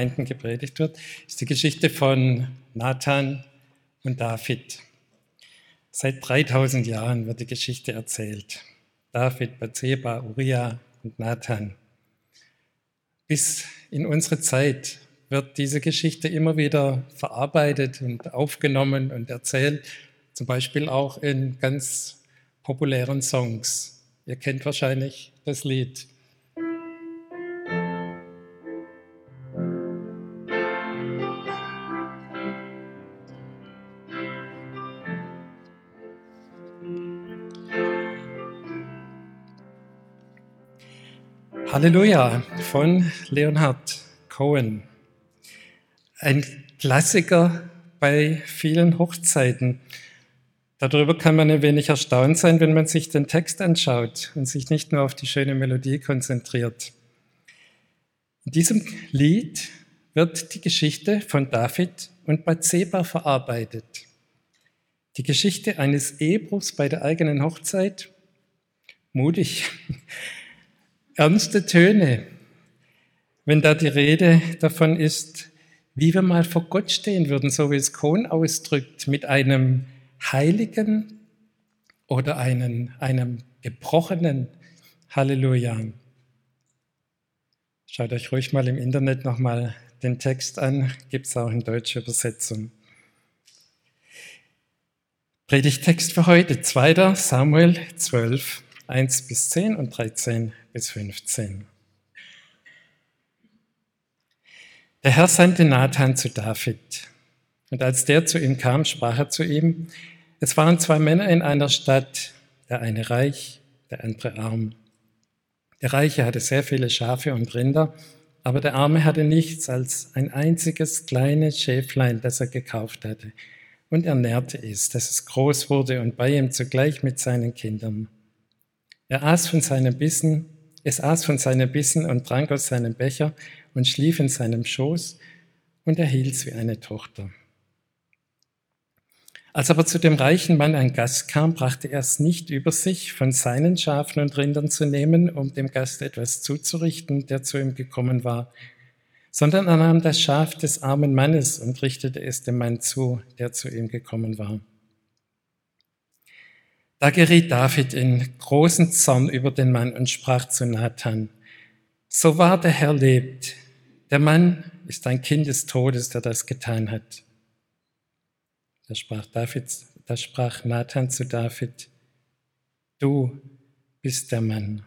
Gemeinden gepredigt wird, ist die Geschichte von Nathan und David. Seit 3000 Jahren wird die Geschichte erzählt. David, Bathseba, Uriah und Nathan. Bis in unsere Zeit wird diese Geschichte immer wieder verarbeitet und aufgenommen und erzählt, zum Beispiel auch in ganz populären Songs. Ihr kennt wahrscheinlich das Lied. Halleluja von Leonhard Cohen. Ein Klassiker bei vielen Hochzeiten. Darüber kann man ein wenig erstaunt sein, wenn man sich den Text anschaut und sich nicht nur auf die schöne Melodie konzentriert. In diesem Lied wird die Geschichte von David und Bathseba verarbeitet. Die Geschichte eines Ehebruchs bei der eigenen Hochzeit. Mutig ernste Töne, wenn da die Rede davon ist, wie wir mal vor Gott stehen würden, so wie es Kohn ausdrückt, mit einem heiligen oder einem, einem gebrochenen Halleluja. Schaut euch ruhig mal im Internet nochmal den Text an, gibt es auch in deutscher Übersetzung. Predigtext für heute, 2. Samuel 12, 1 bis 10 und 13 bis 15. Der Herr sandte Nathan zu David. Und als der zu ihm kam, sprach er zu ihm, es waren zwei Männer in einer Stadt, der eine reich, der andere arm. Der Reiche hatte sehr viele Schafe und Rinder, aber der Arme hatte nichts als ein einziges kleines Schäflein, das er gekauft hatte. Und er nährte es, dass es groß wurde und bei ihm zugleich mit seinen Kindern. Er aß von seinem Bissen es aß von seinen Bissen und trank aus seinem Becher und schlief in seinem Schoß und er hielt's wie eine Tochter. Als aber zu dem reichen Mann ein Gast kam, brachte er es nicht über sich, von seinen Schafen und Rindern zu nehmen, um dem Gast etwas zuzurichten, der zu ihm gekommen war, sondern er nahm das Schaf des armen Mannes und richtete es dem Mann zu, der zu ihm gekommen war. Da geriet David in großen Zorn über den Mann und sprach zu Nathan, so wahr der Herr lebt, der Mann ist ein Kind des Todes, der das getan hat. Da sprach, David, da sprach Nathan zu David, du bist der Mann.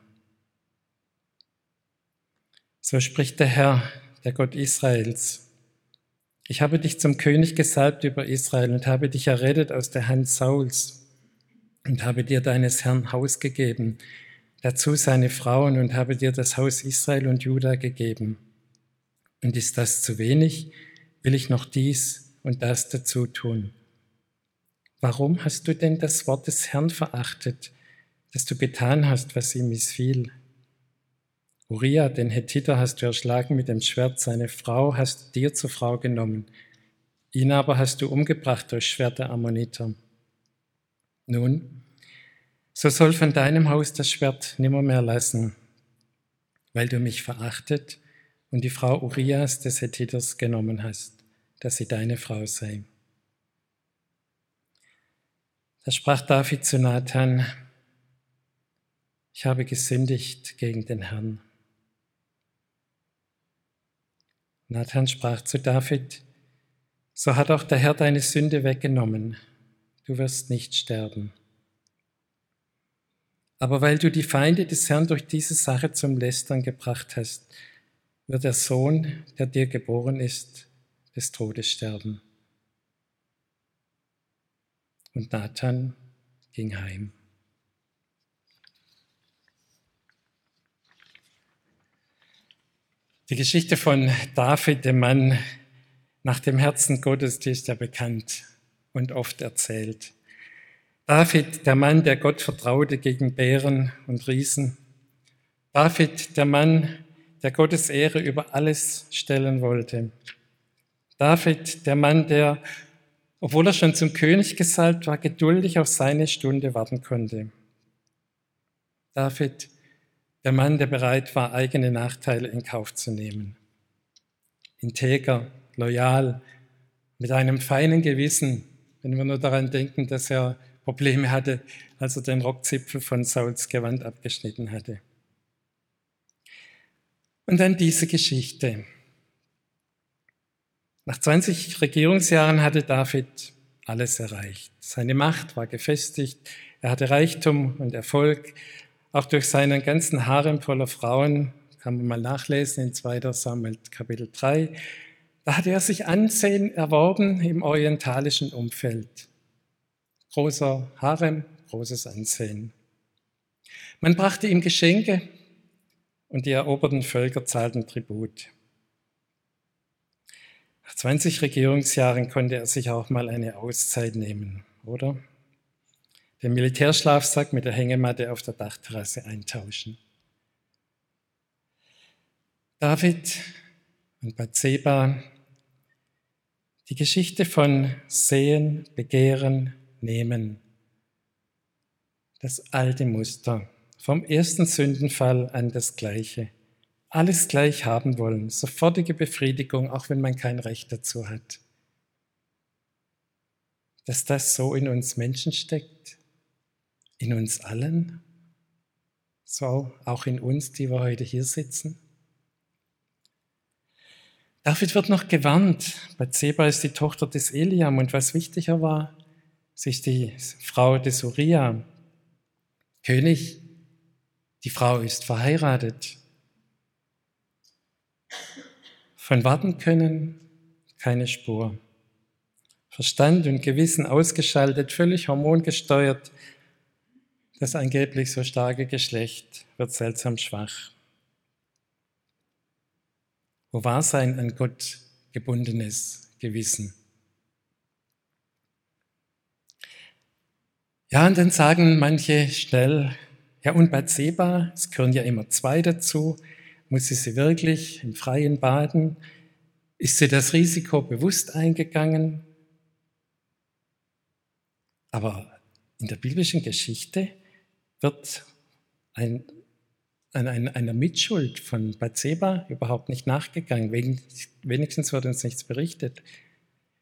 So spricht der Herr, der Gott Israels. Ich habe dich zum König gesalbt über Israel und habe dich errettet aus der Hand Sauls und habe dir deines Herrn Haus gegeben, dazu seine Frauen und habe dir das Haus Israel und Juda gegeben. Und ist das zu wenig, will ich noch dies und das dazu tun. Warum hast du denn das Wort des Herrn verachtet, dass du getan hast, was ihm missfiel? Uriah, den Hethiter, hast du erschlagen mit dem Schwert, seine Frau hast du dir zur Frau genommen. Ihn aber hast du umgebracht durch Schwert der Ammoniter. Nun, so soll von deinem Haus das Schwert nimmermehr lassen, weil du mich verachtet und die Frau Urias des Hethiters genommen hast, dass sie deine Frau sei. Da sprach David zu Nathan, ich habe gesündigt gegen den Herrn. Nathan sprach zu David, so hat auch der Herr deine Sünde weggenommen du wirst nicht sterben. Aber weil du die Feinde des Herrn durch diese Sache zum Lästern gebracht hast, wird der Sohn, der dir geboren ist, des Todes sterben. Und Nathan ging heim. Die Geschichte von David, dem Mann, nach dem Herzen Gottes, die ist ja bekannt und oft erzählt. David, der Mann, der Gott vertraute gegen Bären und Riesen. David, der Mann, der Gottes Ehre über alles stellen wollte. David, der Mann, der, obwohl er schon zum König gesalbt war, geduldig auf seine Stunde warten konnte. David, der Mann, der bereit war, eigene Nachteile in Kauf zu nehmen. Integer, loyal, mit einem feinen Gewissen, wenn wir nur daran denken, dass er Probleme hatte, als er den Rockzipfel von Sauls Gewand abgeschnitten hatte. Und dann diese Geschichte. Nach 20 Regierungsjahren hatte David alles erreicht. Seine Macht war gefestigt, er hatte Reichtum und Erfolg, auch durch seinen ganzen Harem voller Frauen, kann man mal nachlesen in 2. Samuel Kapitel 3. Da hatte er sich Ansehen erworben im orientalischen Umfeld. Großer Harem, großes Ansehen. Man brachte ihm Geschenke und die eroberten Völker zahlten Tribut. Nach 20 Regierungsjahren konnte er sich auch mal eine Auszeit nehmen, oder? Den Militärschlafsack mit der Hängematte auf der Dachterrasse eintauschen. David und Bathseba, die Geschichte von Sehen, Begehren, Nehmen. Das alte Muster, vom ersten Sündenfall an das gleiche. Alles gleich haben wollen, sofortige Befriedigung, auch wenn man kein Recht dazu hat. Dass das so in uns Menschen steckt, in uns allen, so auch in uns, die wir heute hier sitzen. David wird noch gewarnt. Bathseba ist die Tochter des Eliam und was wichtiger war, sie ist die Frau des Uriah. König, die Frau ist verheiratet. Von warten können keine Spur. Verstand und Gewissen ausgeschaltet, völlig hormongesteuert, das angeblich so starke Geschlecht wird seltsam schwach. Wo war sein an Gott gebundenes Gewissen? Ja, und dann sagen manche schnell, ja, und Zeba, es gehören ja immer zwei dazu, muss sie sie wirklich im Freien baden? Ist sie das Risiko bewusst eingegangen? Aber in der biblischen Geschichte wird ein, an einer Mitschuld von Bathseba überhaupt nicht nachgegangen. Wenigstens wird uns nichts berichtet.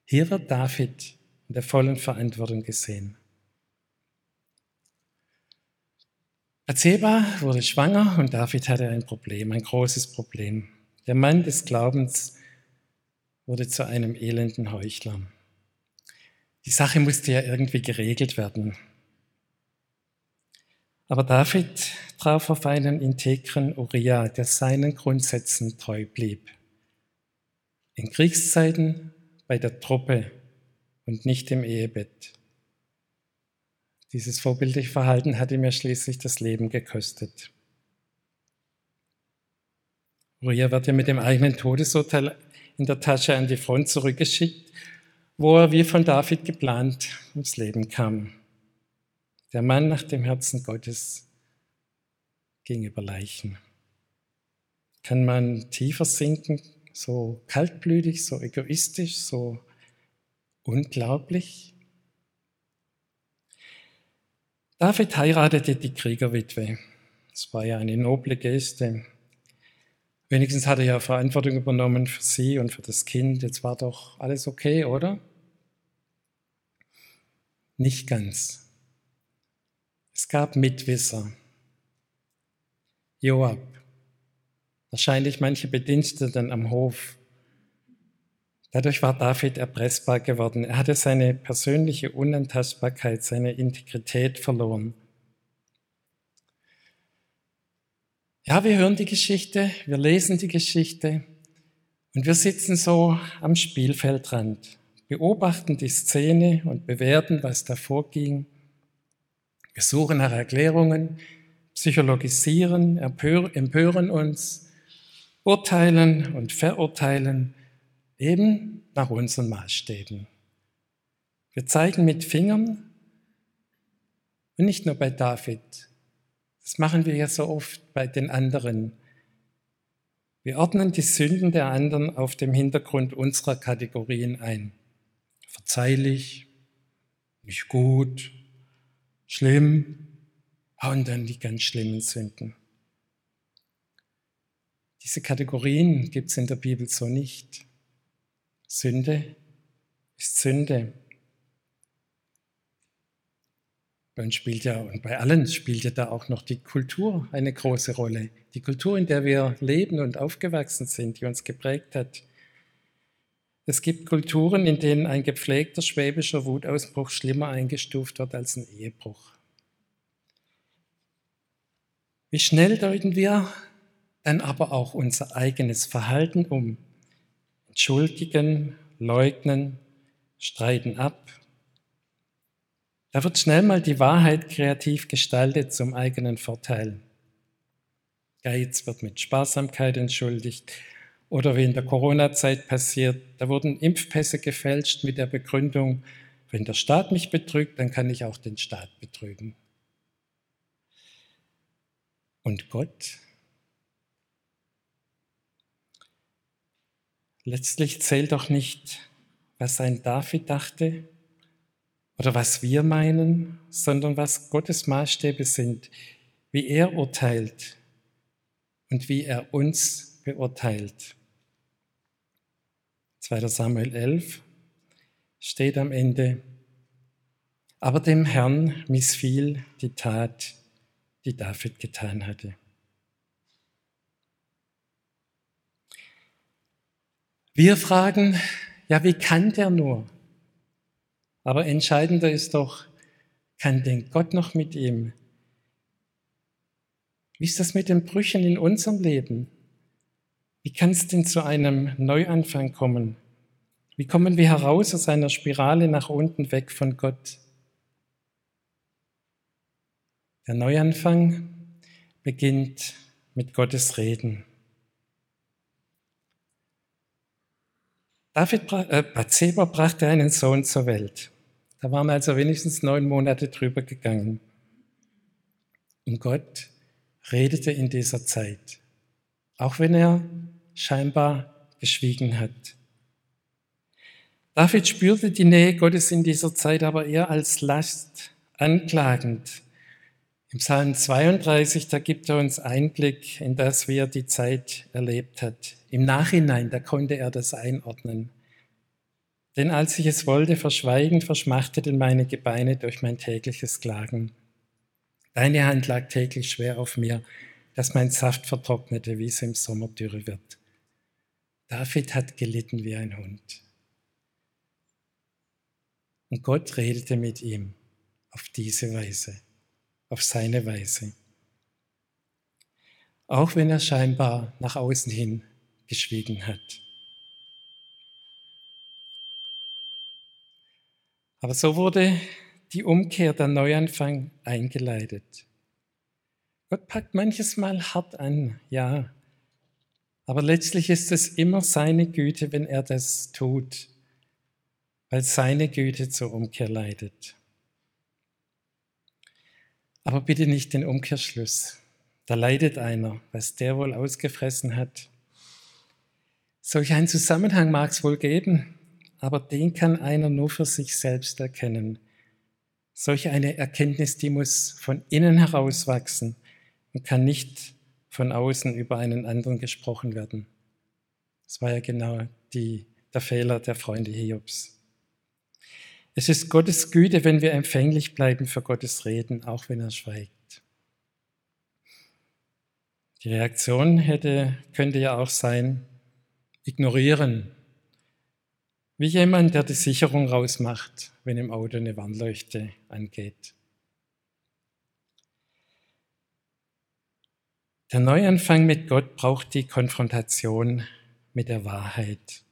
Hier wird David in der vollen Verantwortung gesehen. Bathseba wurde schwanger und David hatte ein Problem, ein großes Problem. Der Mann des Glaubens wurde zu einem elenden Heuchler. Die Sache musste ja irgendwie geregelt werden. Aber David traf auf einen integren Uriah, der seinen Grundsätzen treu blieb. In Kriegszeiten bei der Truppe und nicht im Ehebett. Dieses vorbildliche Verhalten hatte mir schließlich das Leben gekostet. Uriah wird ja mit dem eigenen Todesurteil in der Tasche an die Front zurückgeschickt, wo er wie von David geplant ums Leben kam. Der Mann nach dem Herzen Gottes ging über Leichen. Kann man tiefer sinken, so kaltblütig, so egoistisch, so unglaublich? David heiratete die Kriegerwitwe. Das war ja eine noble Geste. Wenigstens hat er ja Verantwortung übernommen für sie und für das Kind. Jetzt war doch alles okay, oder? Nicht ganz. Es gab Mitwisser. Joab, wahrscheinlich manche Bediensteten am Hof. Dadurch war David erpressbar geworden. Er hatte seine persönliche Unantastbarkeit, seine Integrität verloren. Ja, wir hören die Geschichte, wir lesen die Geschichte und wir sitzen so am Spielfeldrand, beobachten die Szene und bewerten, was da vorging. Wir suchen nach Erklärungen, psychologisieren, empören uns, urteilen und verurteilen, eben nach unseren Maßstäben. Wir zeigen mit Fingern und nicht nur bei David. Das machen wir ja so oft bei den anderen. Wir ordnen die Sünden der anderen auf dem Hintergrund unserer Kategorien ein. Verzeihlich, nicht gut, schlimm und dann die ganz schlimmen Sünden. Diese Kategorien gibt es in der Bibel so nicht. Sünde ist Sünde. Bei uns spielt ja und bei allen spielt ja da auch noch die Kultur eine große Rolle. Die Kultur, in der wir leben und aufgewachsen sind, die uns geprägt hat. Es gibt Kulturen, in denen ein gepflegter schwäbischer Wutausbruch schlimmer eingestuft wird als ein Ehebruch. Wie schnell deuten wir dann aber auch unser eigenes Verhalten um? entschuldigen, leugnen, streiten ab. Da wird schnell mal die Wahrheit kreativ gestaltet zum eigenen Vorteil. Geiz wird mit Sparsamkeit entschuldigt. Oder wie in der Corona-Zeit passiert, da wurden Impfpässe gefälscht mit der Begründung, wenn der Staat mich betrügt, dann kann ich auch den Staat betrügen. Und Gott? Letztlich zählt doch nicht, was ein David dachte oder was wir meinen, sondern was Gottes Maßstäbe sind, wie er urteilt und wie er uns beurteilt. 2. Samuel 11 steht am Ende, aber dem Herrn missfiel die Tat, die David getan hatte. Wir fragen, ja, wie kann der nur? Aber entscheidender ist doch, kann denn Gott noch mit ihm? Wie ist das mit den Brüchen in unserem Leben? Wie kann es denn zu einem Neuanfang kommen? Wie kommen wir heraus aus einer Spirale nach unten weg von Gott? Der Neuanfang beginnt mit Gottes Reden. David, äh, Bathseba brachte einen Sohn zur Welt. Da waren also wenigstens neun Monate drüber gegangen. Und Gott redete in dieser Zeit, auch wenn er scheinbar geschwiegen hat. David spürte die Nähe Gottes in dieser Zeit aber eher als Last, anklagend. Im Psalm 32, da gibt er uns Einblick in das, wie er die Zeit erlebt hat. Im Nachhinein, da konnte er das einordnen. Denn als ich es wollte verschweigen, verschmachteten meine Gebeine durch mein tägliches Klagen. Deine Hand lag täglich schwer auf mir, dass mein Saft vertrocknete, wie es im Sommer dürre wird. David hat gelitten wie ein Hund. Und Gott redete mit ihm auf diese Weise auf seine Weise. Auch wenn er scheinbar nach außen hin geschwiegen hat. Aber so wurde die Umkehr, der Neuanfang eingeleitet. Gott packt manches Mal hart an, ja. Aber letztlich ist es immer seine Güte, wenn er das tut, weil seine Güte zur Umkehr leitet. Aber bitte nicht den Umkehrschluss. Da leidet einer, was der wohl ausgefressen hat. Solch einen Zusammenhang mag es wohl geben, aber den kann einer nur für sich selbst erkennen. Solch eine Erkenntnis, die muss von innen heraus wachsen und kann nicht von außen über einen anderen gesprochen werden. Das war ja genau die, der Fehler der Freunde Hiobs. Es ist Gottes Güte, wenn wir empfänglich bleiben für Gottes Reden, auch wenn er schweigt. Die Reaktion hätte, könnte ja auch sein, ignorieren. Wie jemand, der die Sicherung rausmacht, wenn im Auto eine Warnleuchte angeht. Der Neuanfang mit Gott braucht die Konfrontation mit der Wahrheit.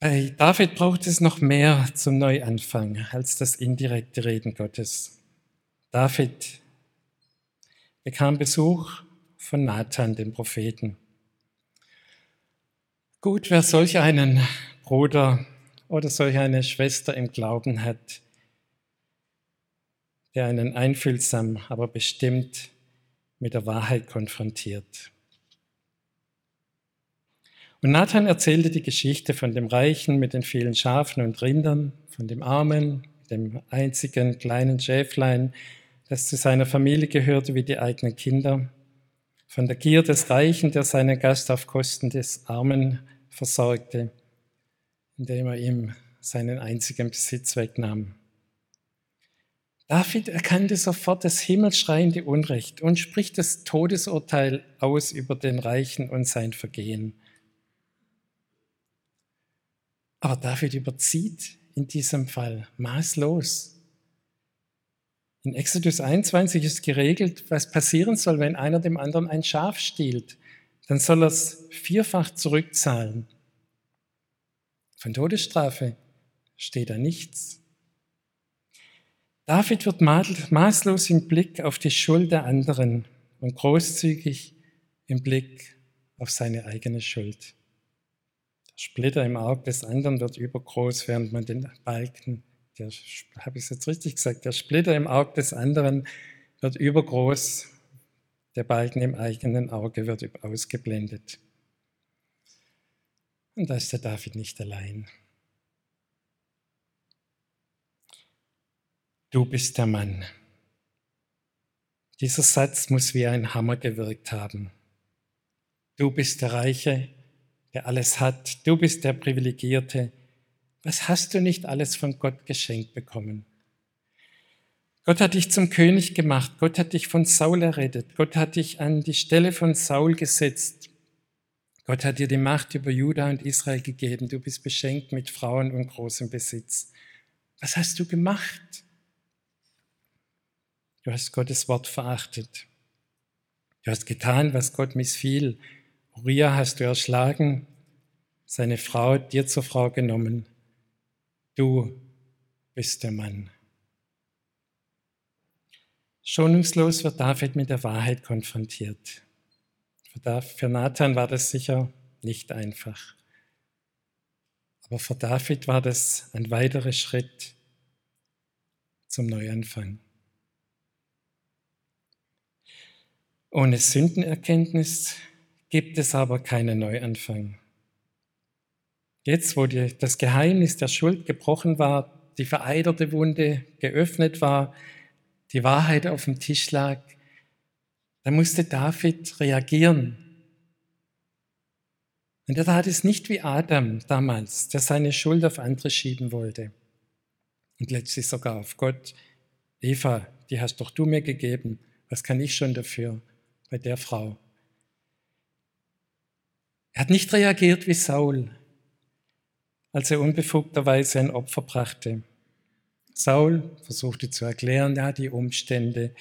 Bei David braucht es noch mehr zum Neuanfang als das indirekte Reden Gottes. David bekam Besuch von Nathan, dem Propheten. Gut, wer solch einen Bruder oder solch eine Schwester im Glauben hat, der einen einfühlsam, aber bestimmt mit der Wahrheit konfrontiert. Und Nathan erzählte die Geschichte von dem Reichen mit den vielen Schafen und Rindern, von dem Armen, dem einzigen kleinen Schäflein, das zu seiner Familie gehörte wie die eigenen Kinder, von der Gier des Reichen, der seinen Gast auf Kosten des Armen versorgte, indem er ihm seinen einzigen Besitz wegnahm. David erkannte sofort das himmelschreiende Unrecht und spricht das Todesurteil aus über den Reichen und sein Vergehen. Aber David überzieht in diesem Fall maßlos. In Exodus 21 ist geregelt, was passieren soll, wenn einer dem anderen ein Schaf stiehlt. Dann soll er es vierfach zurückzahlen. Von Todesstrafe steht da nichts. David wird maßlos im Blick auf die Schuld der anderen und großzügig im Blick auf seine eigene Schuld. Der Splitter im Auge des anderen wird übergroß, während man den Balken, der, habe ich es jetzt richtig gesagt, der Splitter im Auge des anderen wird übergroß, der Balken im eigenen Auge wird ausgeblendet. Und da ist der David nicht allein. Du bist der Mann. Dieser Satz muss wie ein Hammer gewirkt haben. Du bist der Reiche, der alles hat. Du bist der Privilegierte. Was hast du nicht alles von Gott geschenkt bekommen? Gott hat dich zum König gemacht. Gott hat dich von Saul errettet. Gott hat dich an die Stelle von Saul gesetzt. Gott hat dir die Macht über Juda und Israel gegeben. Du bist beschenkt mit Frauen und großem Besitz. Was hast du gemacht? Du hast Gottes Wort verachtet. Du hast getan, was Gott missfiel. Uriah hast du erschlagen, seine Frau dir zur Frau genommen. Du bist der Mann. Schonungslos wird David mit der Wahrheit konfrontiert. Für Nathan war das sicher nicht einfach. Aber für David war das ein weiterer Schritt zum Neuanfang. Ohne Sündenerkenntnis gibt es aber keinen Neuanfang. Jetzt, wo die, das Geheimnis der Schuld gebrochen war, die vereiterte Wunde geöffnet war, die Wahrheit auf dem Tisch lag, da musste David reagieren. Und er tat es nicht wie Adam damals, der seine Schuld auf andere schieben wollte. Und letztlich sogar auf Gott. Eva, die hast doch du mir gegeben. Was kann ich schon dafür? Bei der Frau. Er hat nicht reagiert wie Saul, als er unbefugterweise ein Opfer brachte. Saul versuchte zu erklären, ja, die Umstände.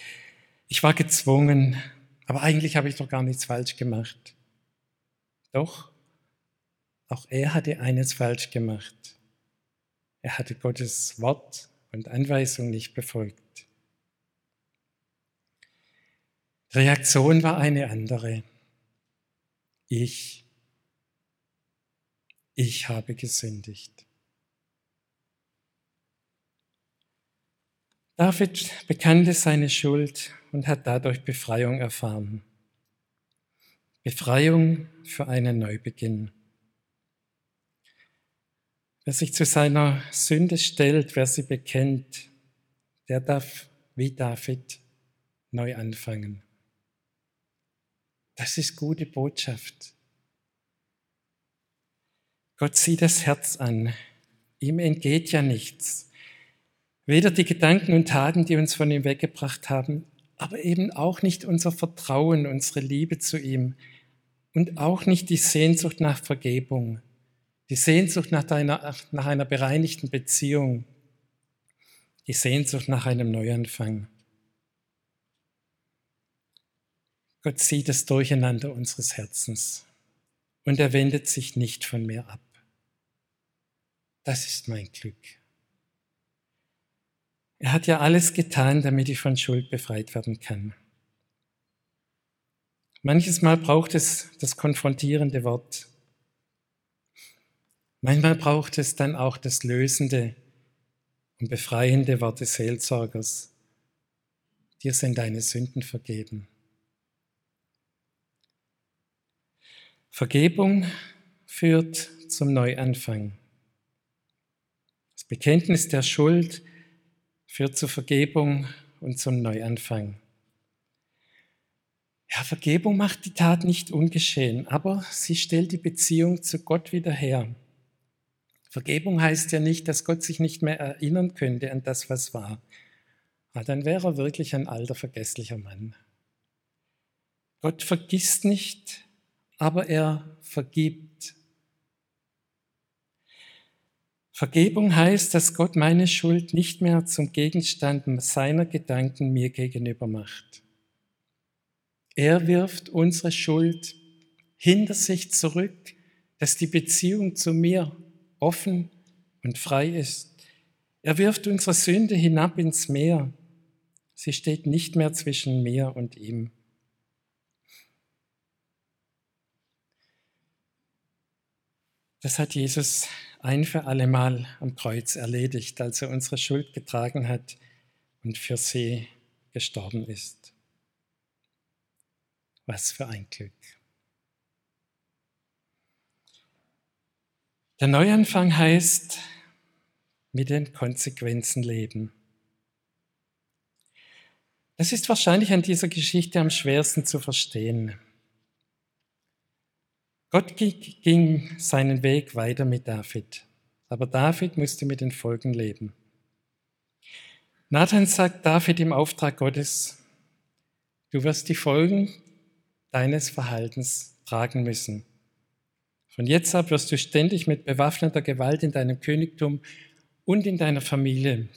Ich war gezwungen, aber eigentlich habe ich doch gar nichts falsch gemacht. Doch, auch er hatte eines falsch gemacht. Er hatte Gottes Wort und Anweisung nicht befolgt. Reaktion war eine andere. Ich, ich habe gesündigt. David bekannte seine Schuld und hat dadurch Befreiung erfahren. Befreiung für einen Neubeginn. Wer sich zu seiner Sünde stellt, wer sie bekennt, der darf wie David neu anfangen. Das ist gute Botschaft. Gott sieht das Herz an. Ihm entgeht ja nichts. Weder die Gedanken und Taten, die uns von ihm weggebracht haben, aber eben auch nicht unser Vertrauen, unsere Liebe zu ihm und auch nicht die Sehnsucht nach Vergebung, die Sehnsucht nach einer, nach einer bereinigten Beziehung, die Sehnsucht nach einem Neuanfang. Gott sieht das Durcheinander unseres Herzens und er wendet sich nicht von mir ab. Das ist mein Glück. Er hat ja alles getan, damit ich von Schuld befreit werden kann. Manches Mal braucht es das konfrontierende Wort. Manchmal braucht es dann auch das lösende und befreiende Wort des Seelsorgers. Dir sind deine Sünden vergeben. Vergebung führt zum Neuanfang. Das Bekenntnis der Schuld führt zur Vergebung und zum Neuanfang. Ja, Vergebung macht die Tat nicht ungeschehen, aber sie stellt die Beziehung zu Gott wieder her. Vergebung heißt ja nicht, dass Gott sich nicht mehr erinnern könnte an das, was war. Aber dann wäre er wirklich ein alter, vergesslicher Mann. Gott vergisst nicht, aber er vergibt. Vergebung heißt, dass Gott meine Schuld nicht mehr zum Gegenstand seiner Gedanken mir gegenüber macht. Er wirft unsere Schuld hinter sich zurück, dass die Beziehung zu mir offen und frei ist. Er wirft unsere Sünde hinab ins Meer. Sie steht nicht mehr zwischen mir und ihm. Das hat Jesus ein für allemal am Kreuz erledigt, als er unsere Schuld getragen hat und für sie gestorben ist. Was für ein Glück. Der Neuanfang heißt mit den Konsequenzen leben. Das ist wahrscheinlich an dieser Geschichte am schwersten zu verstehen. Gott ging seinen Weg weiter mit David, aber David musste mit den Folgen leben. Nathan sagt David im Auftrag Gottes, du wirst die Folgen deines Verhaltens tragen müssen. Von jetzt ab wirst du ständig mit bewaffneter Gewalt in deinem Königtum und in deiner Familie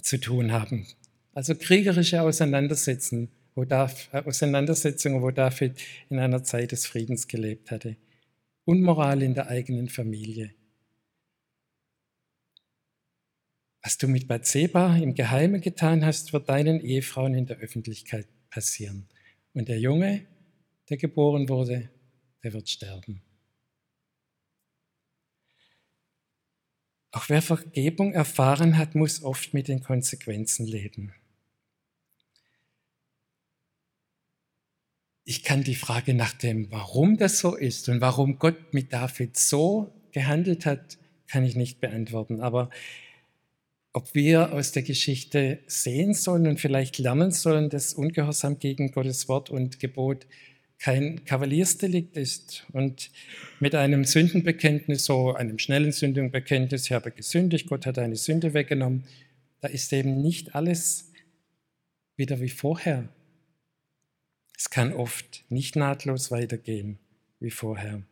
zu tun haben. Also kriegerische Auseinandersetzungen, wo David, äh, Auseinandersetzungen, wo David in einer Zeit des Friedens gelebt hatte. Unmoral in der eigenen Familie. Was du mit Bathseba im Geheimen getan hast, wird deinen Ehefrauen in der Öffentlichkeit passieren. Und der Junge, der geboren wurde, der wird sterben. Auch wer Vergebung erfahren hat, muss oft mit den Konsequenzen leben. Ich kann die Frage nach dem, warum das so ist und warum Gott mit David so gehandelt hat, kann ich nicht beantworten. Aber ob wir aus der Geschichte sehen sollen und vielleicht lernen sollen, dass Ungehorsam gegen Gottes Wort und Gebot kein Kavaliersdelikt ist und mit einem Sündenbekenntnis, so einem schnellen Sündenbekenntnis, ich habe gesündigt, Gott hat eine Sünde weggenommen, da ist eben nicht alles wieder wie vorher. Es kann oft nicht nahtlos weitergehen wie vorher.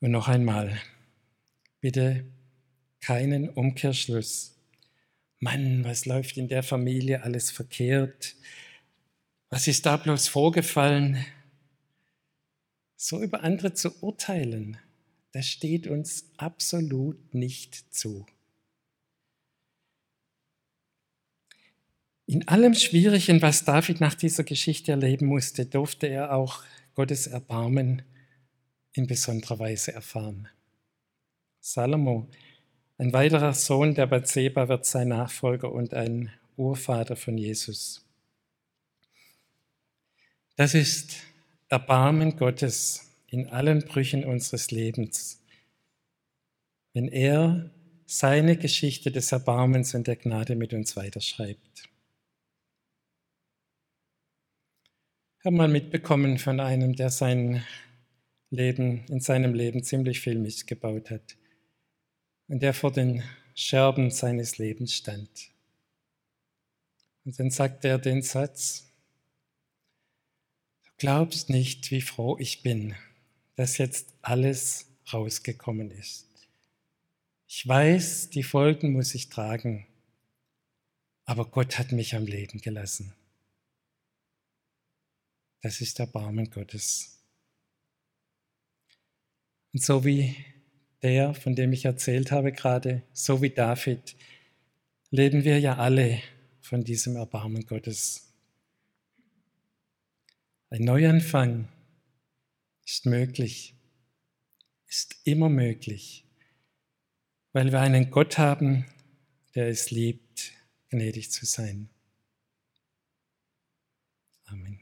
Und noch einmal, bitte keinen Umkehrschluss. Mann, was läuft in der Familie alles verkehrt? Was ist da bloß vorgefallen? So über andere zu urteilen, das steht uns absolut nicht zu. In allem Schwierigen, was David nach dieser Geschichte erleben musste, durfte er auch Gottes Erbarmen in besonderer Weise erfahren. Salomo, ein weiterer Sohn der Bathseba, wird sein Nachfolger und ein Urvater von Jesus. Das ist Erbarmen Gottes in allen Brüchen unseres Lebens, wenn er seine Geschichte des Erbarmens und der Gnade mit uns weiterschreibt. Habe mal mitbekommen von einem, der sein Leben, in seinem Leben ziemlich viel missgebaut hat und der vor den Scherben seines Lebens stand. Und dann sagt er den Satz, glaubst nicht, wie froh ich bin, dass jetzt alles rausgekommen ist. Ich weiß, die Folgen muss ich tragen, aber Gott hat mich am Leben gelassen. Das ist der Barmen Gottes. Und so wie der, von dem ich erzählt habe gerade, so wie David, leben wir ja alle von diesem Erbarmen Gottes. Ein Neuanfang ist möglich. ist immer möglich, weil wir einen Gott haben, der es liebt, gnädig zu sein. Amen.